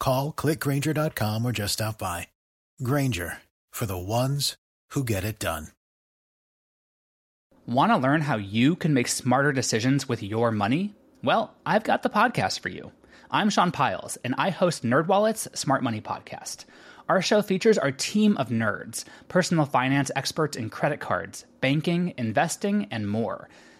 Call clickgrainger.com or just stop by. Grainger for the ones who get it done. Want to learn how you can make smarter decisions with your money? Well, I've got the podcast for you. I'm Sean Pyles, and I host NerdWallet's Smart Money Podcast. Our show features our team of nerds, personal finance experts in credit cards, banking, investing, and more.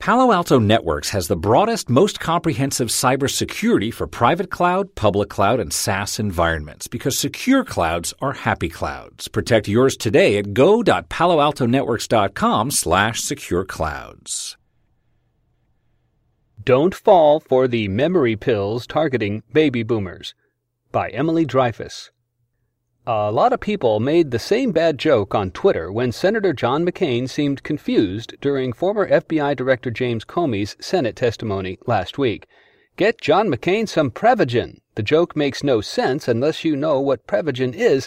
Palo Alto Networks has the broadest, most comprehensive cybersecurity for private cloud, public cloud, and SaaS environments because secure clouds are happy clouds. Protect yours today at go.paloaltonetworks.com slash secure clouds. Don't Fall for the Memory Pills Targeting Baby Boomers by Emily Dreyfuss. A lot of people made the same bad joke on Twitter when Senator John McCain seemed confused during former FBI Director James Comey's Senate testimony last week. Get John McCain some Prevagen. The joke makes no sense unless you know what Prevagen is,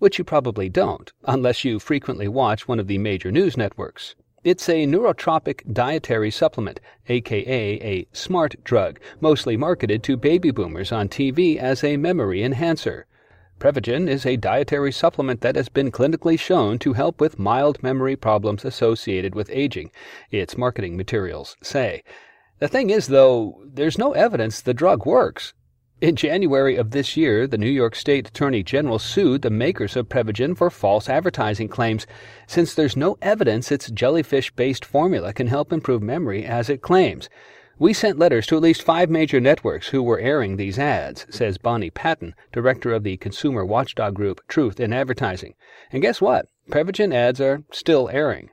which you probably don't, unless you frequently watch one of the major news networks. It's a neurotropic dietary supplement, aka a smart drug, mostly marketed to baby boomers on TV as a memory enhancer. Prevagen is a dietary supplement that has been clinically shown to help with mild memory problems associated with aging, its marketing materials say. The thing is, though, there's no evidence the drug works. In January of this year, the New York State Attorney General sued the makers of Prevagen for false advertising claims, since there's no evidence its jellyfish based formula can help improve memory as it claims. We sent letters to at least five major networks who were airing these ads, says Bonnie Patten, director of the consumer watchdog group Truth in Advertising. And guess what? Prevagen ads are still airing.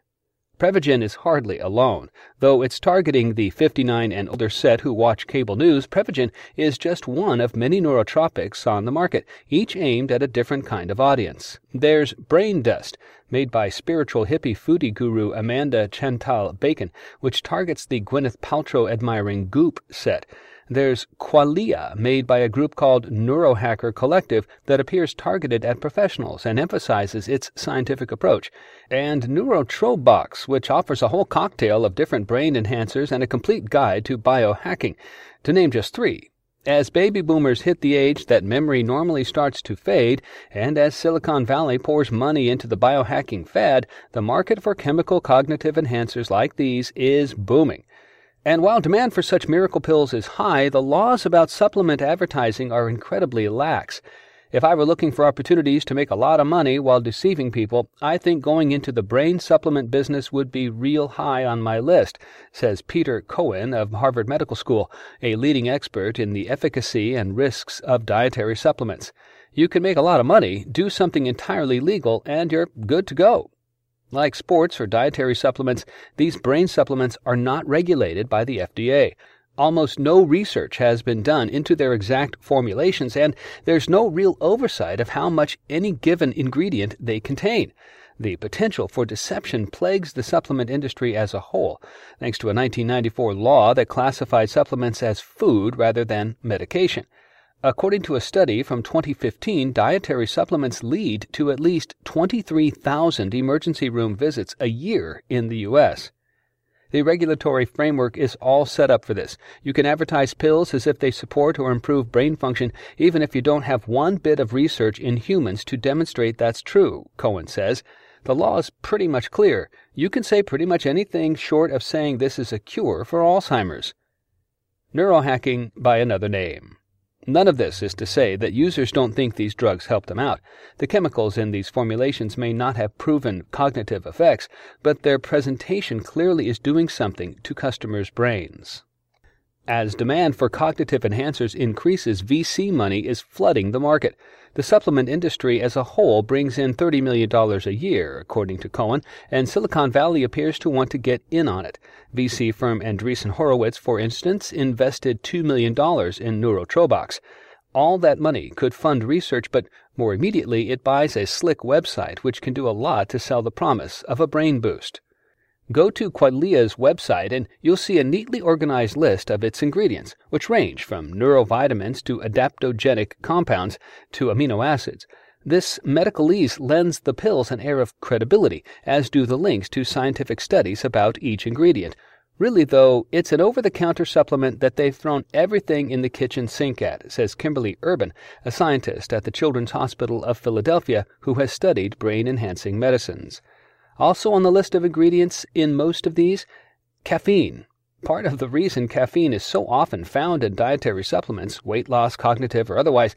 Prevagen is hardly alone. Though it's targeting the 59 and older set who watch cable news, Prevagen is just one of many neurotropics on the market, each aimed at a different kind of audience. There's Brain Dust, made by spiritual hippie foodie guru Amanda Chantal Bacon, which targets the Gwyneth Paltrow admiring Goop set. There's Qualia, made by a group called Neurohacker Collective that appears targeted at professionals and emphasizes its scientific approach. And Nootrobox, which offers a whole cocktail of different brain enhancers and a complete guide to biohacking, to name just three. As baby boomers hit the age that memory normally starts to fade, and as Silicon Valley pours money into the biohacking fad, the market for chemical cognitive enhancers like these is booming. And while demand for such miracle pills is high, the laws about supplement advertising are incredibly lax. If I were looking for opportunities to make a lot of money while deceiving people, I think going into the brain supplement business would be real high on my list, says Pieter Cohen of Harvard Medical School, a leading expert in the efficacy and risks of dietary supplements. You can make a lot of money, do something entirely legal, and you're good to go. Like sports or dietary supplements, these brain supplements are not regulated by the FDA. Almost no research has been done into their exact formulations, and there's no real oversight of how much any given ingredient they contain. The potential for deception plagues the supplement industry as a whole, thanks to a 1994 law that classified supplements as food rather than medication. According to a study from 2015, dietary supplements lead to at least 23,000 emergency room visits a year in the U.S. The regulatory framework is all set up for this. You can advertise pills as if they support or improve brain function, even if you don't have one bit of research in humans to demonstrate that's true, Cohen says. The law is pretty much clear. You can say pretty much anything short of saying this is a cure for Alzheimer's. Neurohacking by another name. None of this is to say that users don't think these drugs help them out. The chemicals in these formulations may not have proven cognitive effects, but their presentation clearly is doing something to customers' brains. As demand for cognitive enhancers increases, VC money is flooding the market. The supplement industry as a whole brings in $30 million a year, according to Cohen, and Silicon Valley appears to want to get in on it. VC firm Andreessen Horowitz, for instance, invested $2 million in Nootrobox. All that money could fund research, but more immediately it buys a slick website which can do a lot to sell the promise of a brain boost. Go to Qualia's website and you'll see a neatly organized list of its ingredients, which range from neurovitamins to adaptogenic compounds to amino acids. This medicalese lends the pills an air of credibility, as do the links to scientific studies about each ingredient. Really, though, it's an over the counter supplement that they've thrown everything in the kitchen sink at, says Kimberly Urban, a scientist at the Children's Hospital of Philadelphia who has studied brain enhancing medicines. Also on the list of ingredients in most of these, caffeine. Part of the reason caffeine is so often found in dietary supplements, weight loss, cognitive, or otherwise,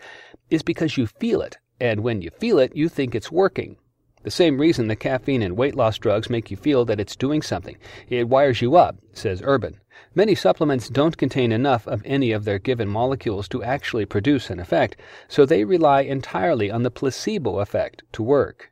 is because you feel it, and when you feel it, you think it's working. The same reason the caffeine and weight loss drugs make you feel that it's doing something. It wires you up, says Urban. Many supplements don't contain enough of any of their given molecules to actually produce an effect, so they rely entirely on the placebo effect to work.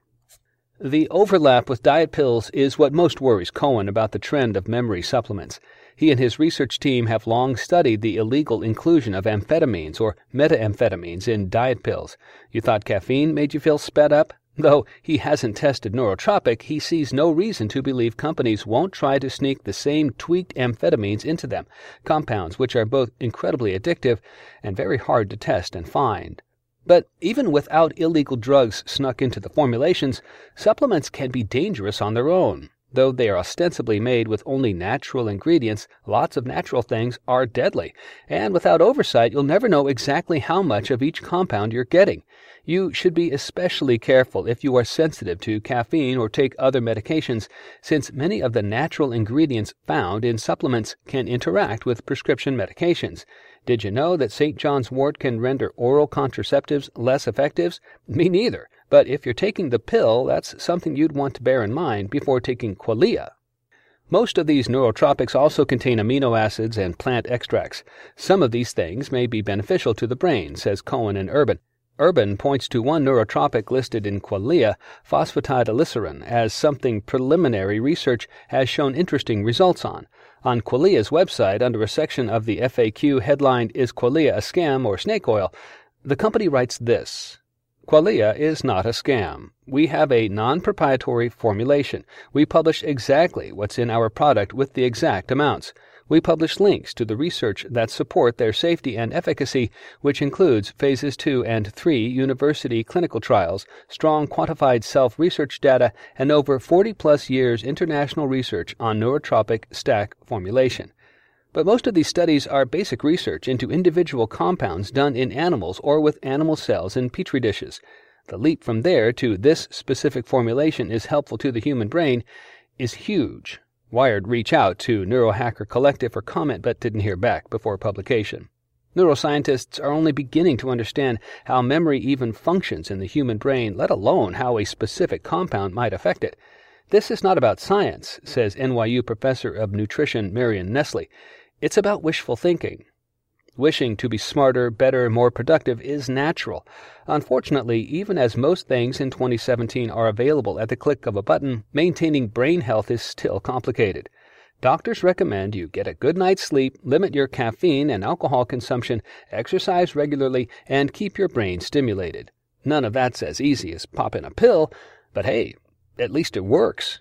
The overlap with diet pills is what most worries Cohen about the trend of memory supplements. He and his research team have long studied the illegal inclusion of amphetamines or methamphetamines in diet pills. You thought caffeine made you feel sped up? Though he hasn't tested neurotropic, he sees no reason to believe companies won't try to sneak the same tweaked amphetamines into them, compounds which are both incredibly addictive and very hard to test and find. But even without illegal drugs snuck into the formulations, supplements can be dangerous on their own. Though they are ostensibly made with only natural ingredients, lots of natural things are deadly. And without oversight, you'll never know exactly how much of each compound you're getting. You should be especially careful if you are sensitive to caffeine or take other medications, since many of the natural ingredients found in supplements can interact with prescription medications. Did you know that St. John's wort can render oral contraceptives less effective? Me neither. But if you're taking the pill, that's something you'd want to bear in mind before taking Qualia. Most of these neurotropics also contain amino acids and plant extracts. Some of these things may be beneficial to the brain, says Cohen and Urban. Urban points to one neurotropic listed in Qualia, phosphatidylserine, as something preliminary research has shown interesting results on. On Qualia's website, under a section of the FAQ headlined Is Qualia a Scam or Snake Oil? the company writes this Qualia is not a scam. We have a non proprietary formulation. We publish exactly what's in our product with the exact amounts. We publish links to the research that support their safety and efficacy, which includes phases 2 and 3 university clinical trials, strong quantified self research data, and over 40 plus years international research on neurotropic stack formulation. But most of these studies are basic research into individual compounds done in animals or with animal cells in petri dishes. The leap from there to this specific formulation is helpful to the human brain is huge. Wired reach out to Neurohacker Collective for comment but didn't hear back before publication. Neuroscientists are only beginning to understand how memory even functions in the human brain, let alone how a specific compound might affect it. This is not about science, says NYU professor of nutrition Marion Nestle. It's about wishful thinking. Wishing to be smarter, better, more productive is natural. Unfortunately, even as most things in 2017 are available at the click of a button, maintaining brain health is still complicated. Doctors recommend you get a good night's sleep, limit your caffeine and alcohol consumption, exercise regularly, and keep your brain stimulated. None of that's as easy as popping a pill, but hey, at least it works.